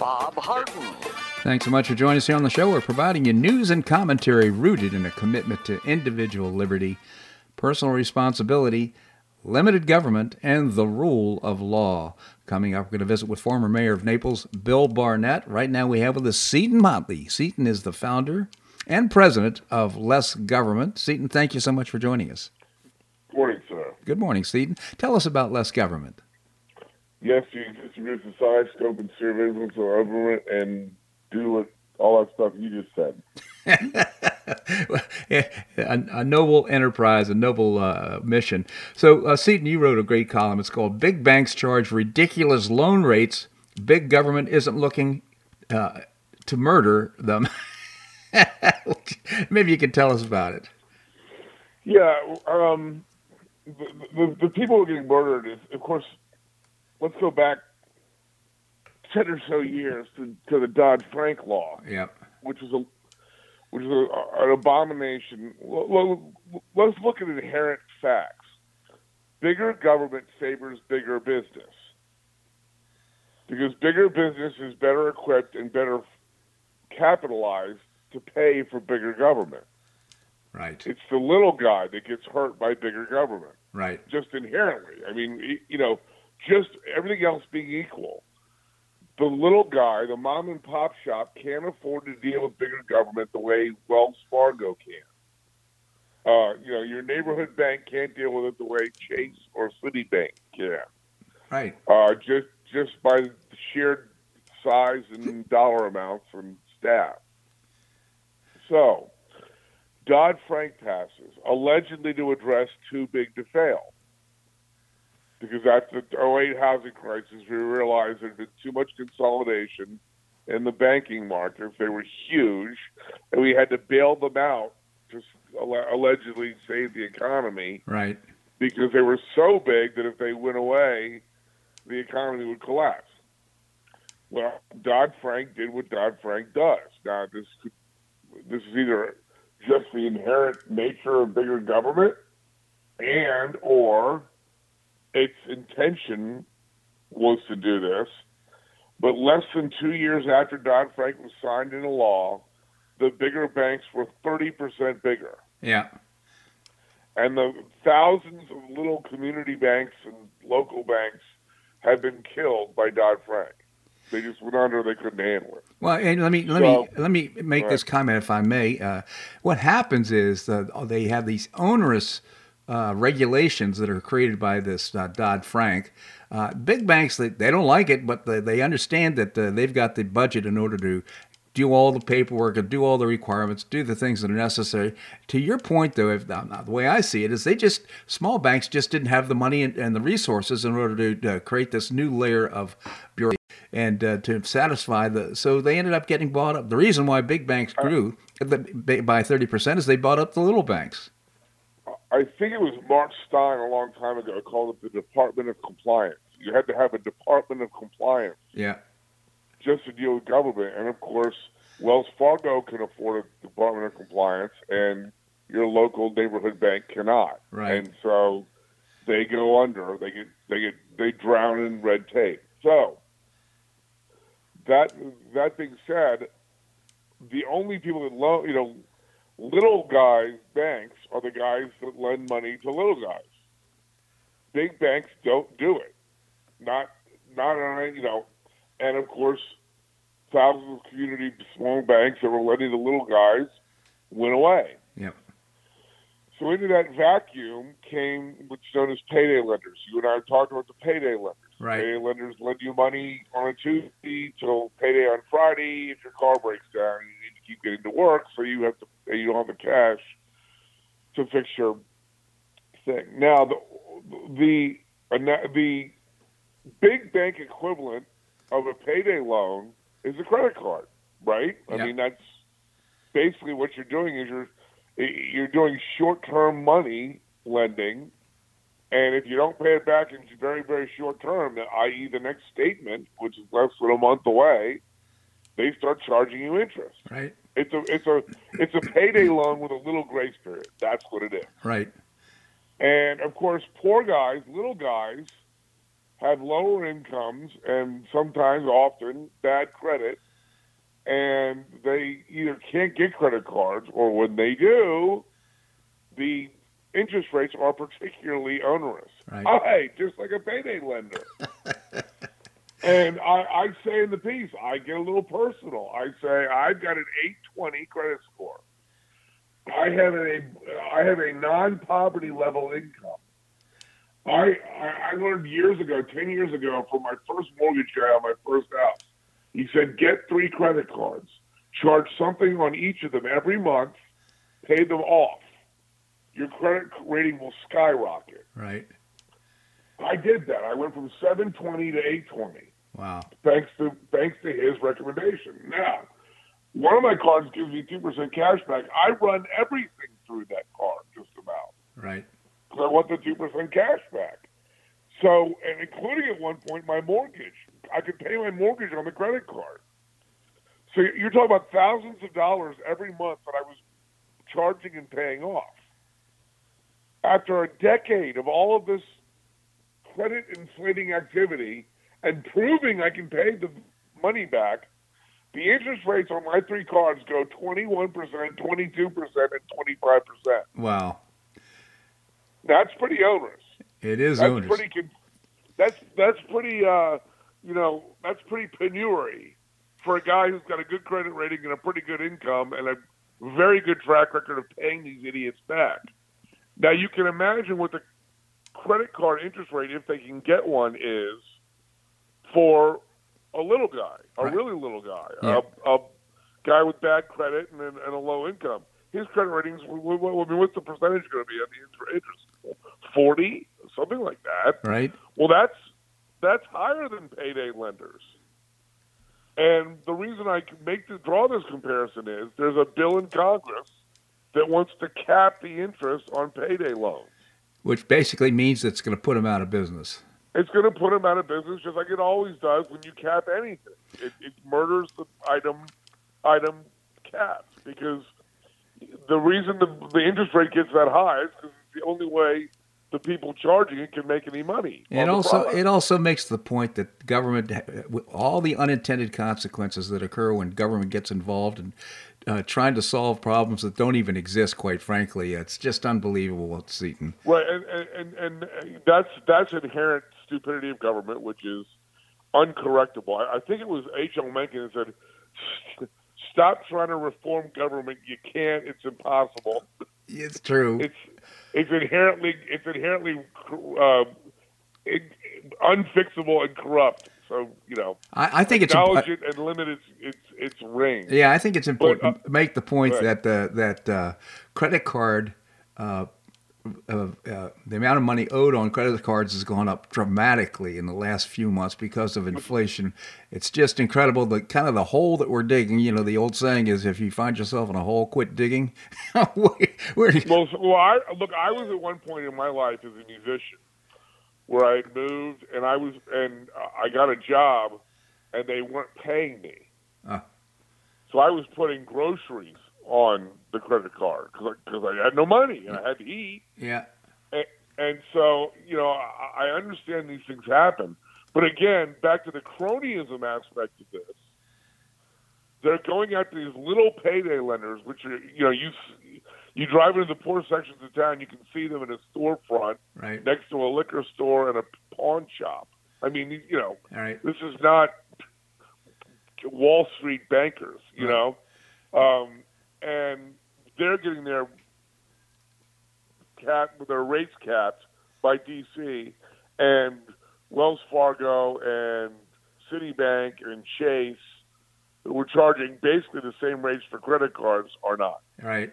Bob Harden. Thanks so much for joining us here on the show. We're providing you news and commentary rooted in a commitment to individual liberty, personal responsibility, limited government, and the rule of law. Coming up, we're going to visit with former mayor of Naples, Bill Barnett. Right now, we have with us Seton Motley. Seton is the founder and president of Less Government. Seton, thank you so much for joining us. Good morning, sir. Good morning, Seton. Tell us about Less Government. Yes, you distribute the size, scope, and sphere of influence of government and do all that stuff you just said. a, a, noble enterprise, a noble uh, mission. So, uh, Seton, you wrote a great column. It's called "Big Banks Charge Ridiculous Loan Rates. Big Government Isn't Looking uh, to Murder Them." Maybe you can tell us about it. Yeah, um, the, the, the people who are getting murdered is, of course, let's go back ten or so years to, to the Dodd Frank law. Yep. Which was a which is a, an abomination. Let's look at inherent facts. Bigger government favors bigger business because bigger business is better equipped and better capitalized to pay for bigger government. Right. It's the little guy that gets hurt by bigger government. Right. Just inherently. I mean, you know, just everything else being equal the little guy, the mom and pop shop, can't afford to deal with bigger government the way Wells Fargo can. Uh, you know, your neighborhood bank can't deal with it the way Chase or Citibank can. Right. Uh, just just by the sheer size and dollar amounts and staff. So, Dodd Frank passes allegedly to address too big to fail because after the 08 housing crisis, we realized there'd been too much consolidation in the banking markets. They were huge, and we had to bail them out to allegedly save the economy. Right. Because they were so big that if they went away, the economy would collapse. Well, Dodd Frank did what Dodd Frank does. Now, this this is either just the inherent nature of bigger government, and or its intention was to do this, but less than two years after Dodd Frank was signed into law, the bigger banks were 30% bigger. Yeah. And the thousands of little community banks and local banks have been killed by Dodd Frank. They just went under; they couldn't handle it. Well, and let me let so, me let me make right. this comment, if I may. Uh, what happens is that they have these onerous uh, regulations that are created by this uh, Dodd Frank. Uh, big banks, they, they don't like it, but they, they understand that uh, they've got the budget in order to do all the paperwork and do all the requirements, do the things that are necessary. To your point, though, if the way I see it is, they just small banks just didn't have the money and, and the resources in order to create this new layer of bureaucracy and uh, to satisfy the. So they ended up getting bought up. The reason why big banks grew by thirty percent is they bought up the little banks. I think it was Mark Steyn a long time ago called it the Department of Compliance. You had to have a Department of Compliance. Yeah. Just to deal with government, and of course, Wells Fargo can afford a Department of Compliance, and your local neighborhood bank cannot. Right. And so they go under. They get they get they drown in red tape. So that that being said, the only people that loan you know little guys banks are the guys that lend money to little guys. Big banks don't do it. Not not on you know, and of course, thousands of community small banks that were lending to little guys went away. Yep. So into that vacuum came what's known as payday lenders. You and I talked about the payday lenders. Right. Payday lenders lend you money on a Tuesday till payday on Friday. If your car breaks down, you need to keep getting to work, so you have to you don't have the cash to fix your thing. Now, the the the big bank equivalent of a payday loan is a credit card, right? I mean, that's basically what you're doing is you're you're doing short-term money lending, and if you don't pay it back in very very short term, i.e., the next statement, which is less than a month away, they start charging you interest. Right. It's a it's a it's a payday loan with a little grace period. That's what it is. Right. And of course, poor guys, little guys, have lower incomes and sometimes, often, bad credit, and they either can't get credit cards or when they do, the interest rates are particularly onerous. Right. Hey, just like a payday lender. And I, I say in the piece, I get a little personal. I say I've got an 820 credit score. I have a I have a non-poverty level income. I, I I learned years ago, ten years ago, from my first mortgage guy on my first house. He said, get three credit cards, charge something on each of them every month, pay them off. Your credit rating will skyrocket. Right. I did that. I went from 720 to 820. Wow. Thanks to thanks to his recommendation. Now, one of my cards gives me two percent cash back. I run everything through that card, just about, Right. because I want the two percent cash back. So, and including at one point my mortgage, I could pay my mortgage on the credit card. So you're talking about thousands of dollars every month that I was charging and paying off. After a decade of all of this credit inflating activity and proving I can pay the money back, the interest rates on my three cards go 21%, 22%, and 25%. Wow. That's pretty onerous. It is That's owners. pretty that's that's pretty uh, you know, that's pretty penury for a guy who's got a good credit rating and a pretty good income and a very good track record of paying these idiots back. Now you can imagine what the credit card interest rate, if they can get one, is for a little guy, a Right. really little guy, Yeah. a, a guy with bad credit and, and a low income. His credit ratings, I mean, what's the percentage going to be on the interest? Forty, something like that. Right. Well, that's that's higher than payday lenders. And the reason I can make the, draw this comparison is there's a bill in Congress that wants to cap the interest on payday loans. Which basically means it's going to put them out of business. It's going to put them out of business, just like it always does when you cap anything. It, it murders the item item cap because the reason the, the interest rate gets that high is because it's the only way the people charging it can make any money. on It also product. it also makes the point that government, with all the unintended consequences that occur when government gets involved in uh, trying to solve problems that don't even exist. Quite frankly, it's just unbelievable what Seton. Right, and, and, and, and that's that's inherent stupidity of government, which is uncorrectable. I, I think it was H.L. Mencken that said, "Stop trying to reform government. You can't. It's impossible. It's true. It's it's inherently it's inherently uh, it, unfixable and corrupt. So you know, I, I think it's acknowledge it and limit its its its range. yeah. I think it's important But, to make the point right. that the that uh, credit card. Uh, uh, uh, the amount of money owed on credit cards has gone up dramatically in the last few months because of inflation. It's just incredible. The kind of the hole that we're digging. You know, the old saying is, "If you find yourself in a hole, quit digging." Well, so, well, I look. I was at one point in my life as a musician where I had moved, and I was, and I got a job, and they weren't paying me. Ah. So I was putting groceries on the credit card because because I, had no money and I had to eat, yeah, and, and so you know I, I understand these things happen, but again, back to the cronyism aspect of this. They're going after these little payday lenders, which are you know you you drive into the poor sections of town, you can see them in a storefront right. next to a liquor store and a pawn shop. I mean, you know, right. this is not Wall Street bankers, you Right. know, um, and they're getting their cap their rates capped by DC, and Wells Fargo and Citibank and Chase, who were charging basically the same rates for credit cards, are not. Right.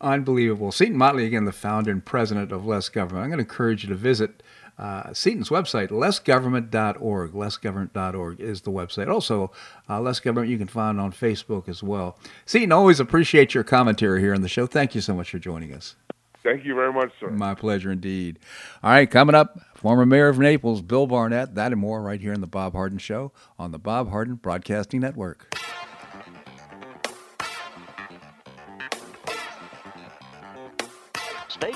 Unbelievable. Seton Motley, again, the founder and president of Less Government. I'm going to encourage you to visit uh, Seton's website, lessgovernment.org. Lessgovernment.org is the website. Also, uh, Less Government you can find on Facebook as well. Seton, always appreciate your commentary here on the show. Thank you so much for joining us. Thank you very much, sir. My pleasure indeed. All right, coming up, former mayor of Naples, Bill Barnett, that and more right here in the Bob Harden Show on the Bob Harden Broadcasting Network.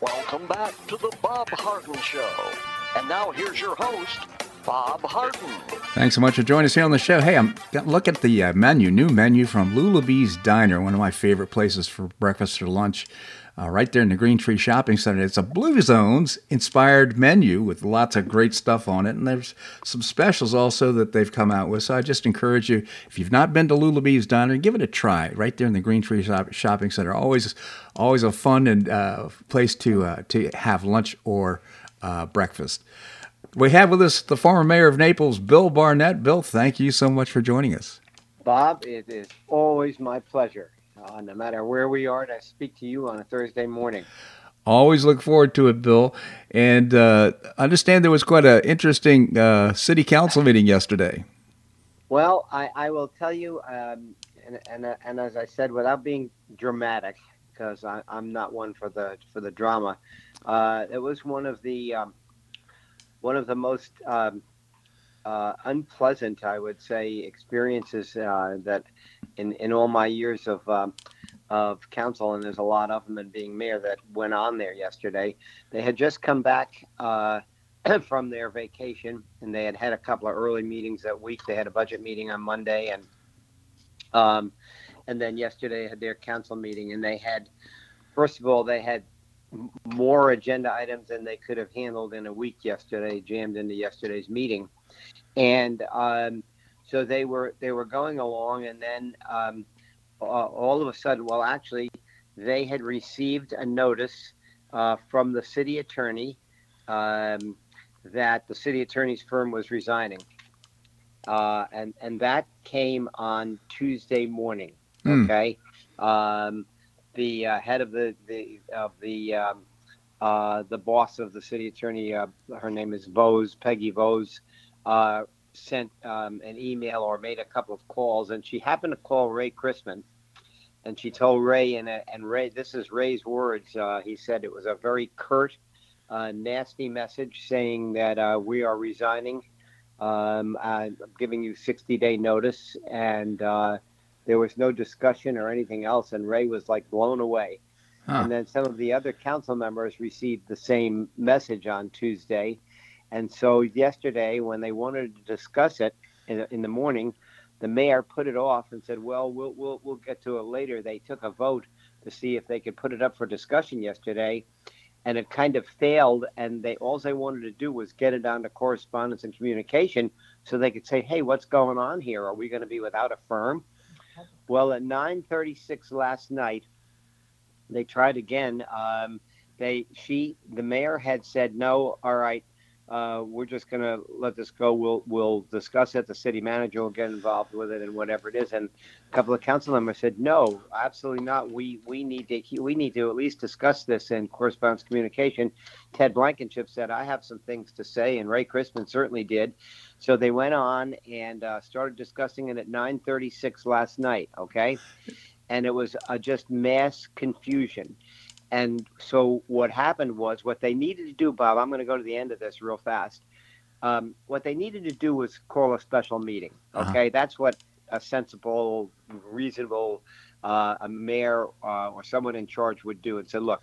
Welcome back to the Bob Harden Show. And now here's your host, Bob Harden. Thanks so much for joining us here on the show. Hey, I'm look at the uh, menu, new menu from Lulabee's Diner, one of my favorite places for breakfast or lunch uh, right there in the Green Tree Shopping Center. It's a Blue Zones inspired menu with lots of great stuff on it. And there's some specials also that they've come out with. So I just encourage you, if you've not been to Lulabee's Diner, give it a try right there in the Green Tree Shop- Shopping Center. Always, always a fun and uh, place to, uh, to have lunch or uh, breakfast. We have with us the former mayor of Naples, Bill Barnett. Bill, thank you so much for joining us. Bob, it is always my pleasure uh, no matter where we are, to speak to you on a Thursday morning. Always look forward to it, Bill. And uh, understand there was quite an interesting uh, city council meeting yesterday. Well, I, I will tell you, um, and, and, and as I said, without being dramatic, because I'm not one for the for the drama, uh, it was one of the um, one of the most um, uh, unpleasant, I would say, experiences uh, that in, in all my years of um, of council, and there's a lot of them, and being mayor that went on there yesterday. They had just come back uh, from their vacation, and they had had a couple of early meetings that week. They had a budget meeting on Monday, and um, and then yesterday had their council meeting, and they had, first of all, they had more agenda items than they could have handled in a week yesterday, jammed into yesterday's meeting, and um, so they were they were going along, and then um, uh, all of a sudden, well, actually, they had received a notice uh, from the city attorney um, that the city attorney's firm was resigning, uh, and and that came on Tuesday morning. Mm. Okay, um, the uh, head of the the of the um, uh, the boss of the city attorney, uh, her name is Vose, Peggy Vose, uh, sent um, an email or made a couple of calls, and she happened to call Ray Christman, and she told Ray, and and Ray, this is Ray's words. Uh, he said it was a very curt, uh, nasty message saying that uh, we are resigning. Um, I'm giving you 60 day notice, and uh, there was no discussion or anything else. And Ray was like blown away. Huh. And then some of the other council members received the same message on Tuesday and so yesterday, when they wanted to discuss it in, in the morning, the mayor put it off and said, "Well, we'll we'll we'll get to it later." They took a vote to see if they could put it up for discussion yesterday, and it kind of failed. And they all they wanted to do was get it down to correspondence and communication, so they could say, "Hey, what's going on here? Are we going to be without a firm?" Well, at 9:36 last night, they tried again. Um, they she the mayor had said, "No, all right." Uh, we're just going to let this go. We'll we'll discuss it. The city manager will get involved with it and whatever it is. And a couple of council members said, no, absolutely not. We we need to we need to at least discuss this in correspondence communication. Ted Blankenship said, I have some things to say, and Ray Christman certainly did. So they went on and uh, started discussing it at 9:36 last night. Okay, and it was uh, just mass confusion. And so what happened was what they needed to do, Bob. I'm going to go to the end of this real fast. Um, what they needed to do was call a special meeting. Uh-huh. Okay, that's what a sensible, reasonable uh, a mayor uh, or someone in charge would do, and say, look.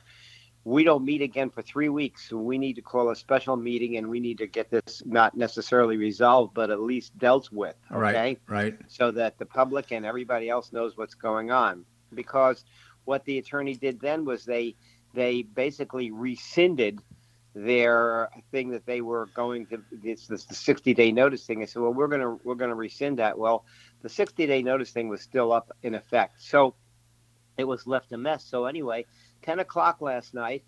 We don't meet again for three weeks. So we need to call a special meeting and we need to get this not necessarily resolved, but at least dealt with. Okay. Right, right. so that the public and everybody else knows what's going on. Because what the attorney did then was they they basically rescinded their thing that they were going to it's this the 60 day notice thing. They said, well, we're gonna we're gonna rescind that. Well, the 60 day notice thing was still up in effect, so it was left a mess. So anyway, 10 o'clock last night,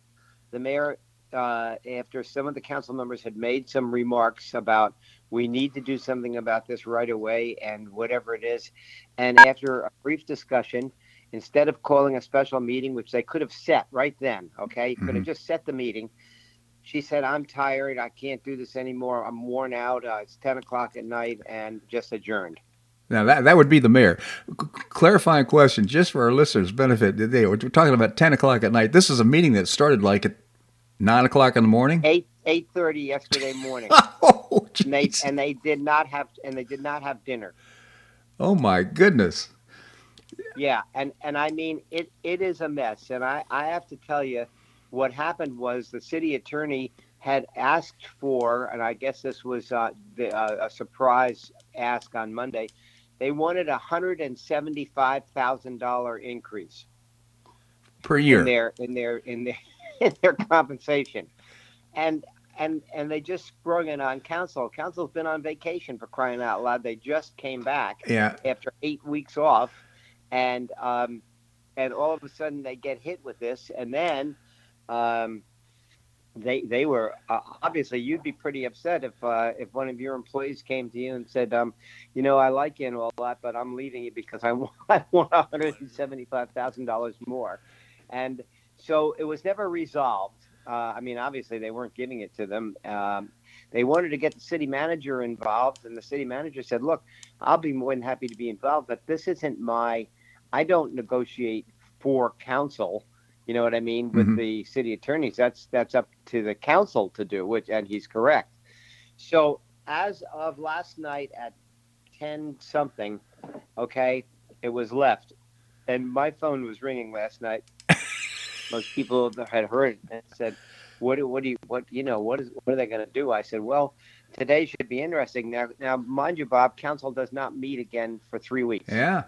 the mayor. Uh, after some of the council members had made some remarks about we need to do something about this right away and whatever it is. And after a brief discussion, instead of calling a special meeting, which they could have set right then, okay, could have just set the meeting. She said, I'm tired. I can't do this anymore. I'm worn out. Uh, it's 10 o'clock at night and just adjourned. Now that that would be the mayor. C- clarifying question, just for our listeners' benefit, today we're talking about ten o'clock at night. This is a meeting that started like at nine o'clock in the morning. 8 8:30 yesterday morning. Oh, and they and they did not have and they did not have dinner. oh my goodness. Yeah, and and I mean it it is a mess, and I I have to tell you, what happened was the city attorney had asked for, and I guess this was uh, the, uh, a surprise ask on Monday. They wanted a hundred and seventy five thousand dollar increase Per year. in their in their in their in their compensation, and and and they just sprung it on council. Council's been on vacation for crying out loud. They just came back yeah. after eight weeks off, and um, and all of a sudden they get hit with this, and then um, they they were uh, obviously you'd be pretty upset if uh, if one of your employees came to you and said, um, you know, I like you a lot, but I'm leaving you because I want I want one hundred and seventy five thousand dollars more, and so it was never resolved. Uh, I mean, obviously they weren't giving it to them. Um, they wanted to get the city manager involved, and the city manager said, "Look, I'll be more than happy to be involved, but this isn't my. I don't negotiate for council. You know what I mean with Mhm. the city attorneys. That's that's up to the council to do. Which and he's correct. So as of last night at ten something, okay, it was left, and my phone was ringing last night. Most people had heard it and said, "What? do- What do you? What? You know? What is? What are they going to do?" I said, "Well, today should be interesting." Now, now, mind you, Bob, council does not meet again for three weeks. Yeah.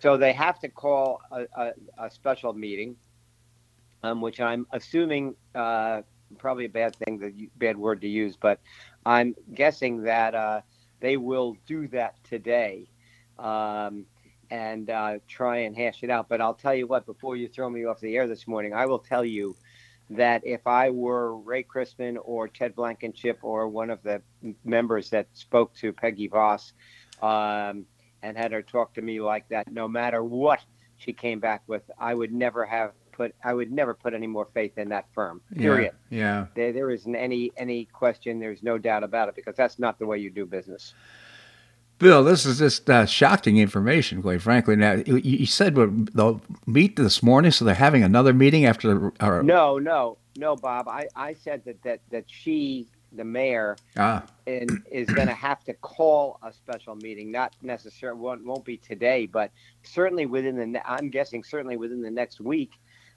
So they have to call a, a, a special meeting, um, which I'm assuming uh, probably a bad thing, the bad word to use, but I'm guessing that uh, they will do that today um, and uh, try and hash it out. But I'll tell you what, before you throw me off the air this morning, I will tell you that if I were Ray Christman or Ted Blankenship or one of the members that spoke to Peggy Voss, um, and had her talk to me like that, no matter what she came back with, I would never have put I would never put any more faith in that firm. Period. Yeah. There, there isn't any any question. There's no doubt about it because that's not the way you do business. Bill, this is just uh, shocking information, quite frankly. Now, you, you said they'll meet this morning, so they're having another meeting after. No, no, no, Bob. I, I said that that that she, the mayor, Ah, and is going to have to call a special meeting. Not necessarily won't, won't be today, but certainly within the. I'm guessing certainly within the next week.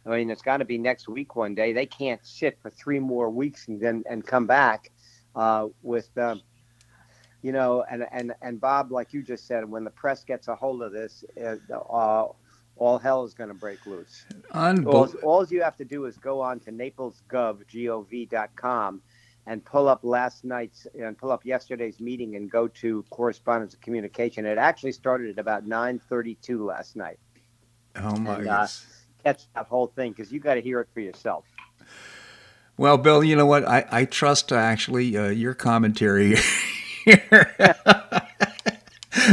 I mean, it's got to be next week one day. They can't sit for three more weeks and then and come back uh, with, um, you know, and and and Bob, like you just said, when the press gets a hold of this, uh, uh, all hell is going to break loose. All, unbelievable. all you have to do is go on to naplesgov, G-O-V.com, and pull up last night's and pull up yesterday's meeting and go to correspondence and communication. It actually started at about 9:32 last night. Oh, my and, uh. Catch that whole thing because you got to hear it for yourself. Well, Bill, you know what? I, I trust uh, actually uh, your commentary here.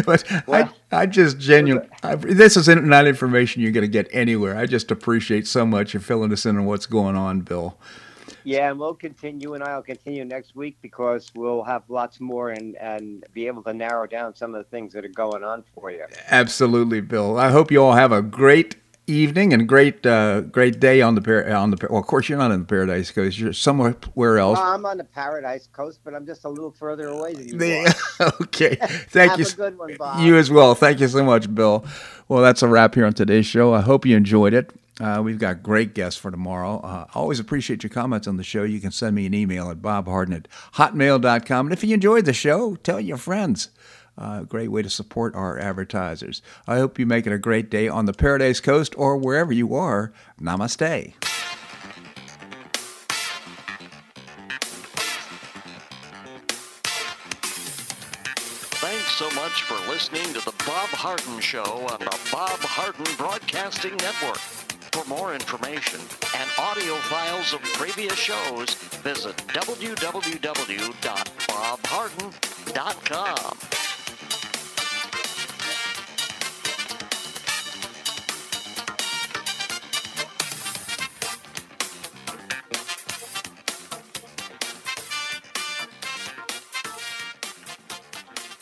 but Well- I, I just genuinely, I, this is not information you're going to get anywhere. I just appreciate so much you filling us in on what's going on, Bill. Yeah, and we'll continue, and I'll continue next week because we'll have lots more and and be able to narrow down some of the things that are going on for you. Absolutely, Bill. I hope you all have a great evening and great uh, great day on the par- on the well of course you're not in the paradise coast you're somewhere else well, i'm on the paradise coast but i'm just a little further away than you the, okay thank Have you a good one, Bob. you as well thank you so much bill well that's a wrap here on today's show i hope you enjoyed it uh, we've got great guests for tomorrow. Uh, always appreciate your comments on the show. You can send me an email at bobharden at hotmail.com. And if you enjoyed the show, tell your friends. Uh, great way to support our advertisers. I hope you make it a great day on the Paradise Coast or wherever you are. Namaste. Thanks so much for listening to the Bob Harden Show on the Bob Harden Broadcasting Network. For more information and audio files of previous shows, visit www.bobharden.com.